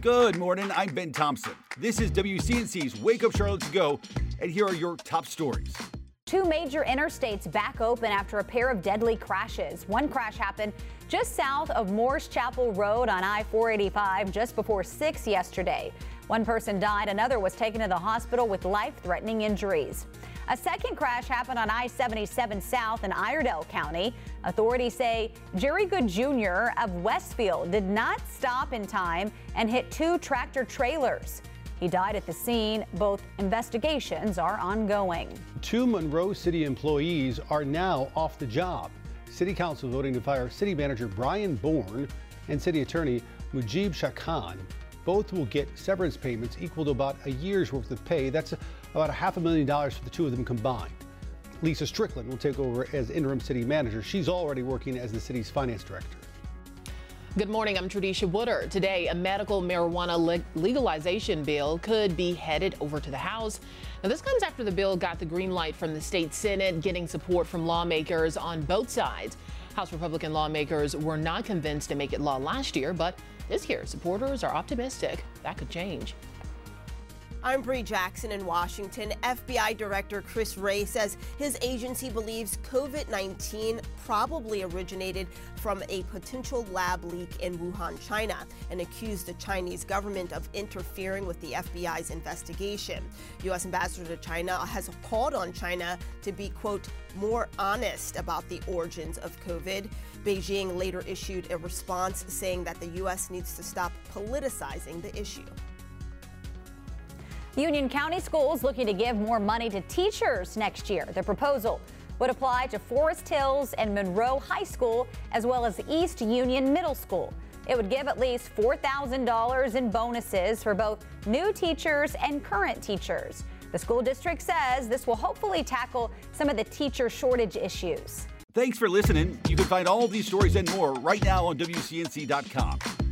Good morning. I'm Ben Thompson. This is WCNC's Wake Up Charlotte to Go, and here are your top stories. Two major interstates back open after a pair of deadly crashes. One crash happened just south of Morris Chapel Road on I 485 just before 6 yesterday. One person died, another was taken to the hospital with life threatening injuries. A second crash happened on I 77 South in Iredell County. Authorities say Jerry Good Jr. of Westfield did not stop in time and hit two tractor trailers. He died at the scene. Both investigations are ongoing. Two Monroe City employees are now off the job. City Council voting to fire City Manager Brian Borne and City Attorney Mujeeb Shah-Khan. Both will get severance payments equal to about a year's worth of pay. That's about a half a million dollars for the two of them combined. Lisa Strickland will take over as interim city manager. She's already working as the city's finance director. Good morning. I'm Tradisha Wooder. Today, a medical marijuana legalization bill could be headed over to the House. Now, this comes after the bill got the green light from the state Senate, getting support from lawmakers on both sides. House Republican lawmakers were not convinced to make it law last year, but this year, supporters are optimistic that could change. I'm Bree Jackson in Washington. FBI Director Chris Wray says his agency believes COVID 19 probably originated from a potential lab leak in Wuhan, China, and accused the Chinese government of interfering with the FBI's investigation. U.S. Ambassador to China has called on China to be, quote, more honest about the origins of COVID. Beijing later issued a response saying that the U.S. needs to stop politicizing the issue. Union County Schools looking to give more money to teachers next year. The proposal would apply to Forest Hills and Monroe High School, as well as East Union Middle School. It would give at least $4,000 in bonuses for both new teachers and current teachers. The school district says this will hopefully tackle some of the teacher shortage issues. Thanks for listening. You can find all these stories and more right now on WCNC.com.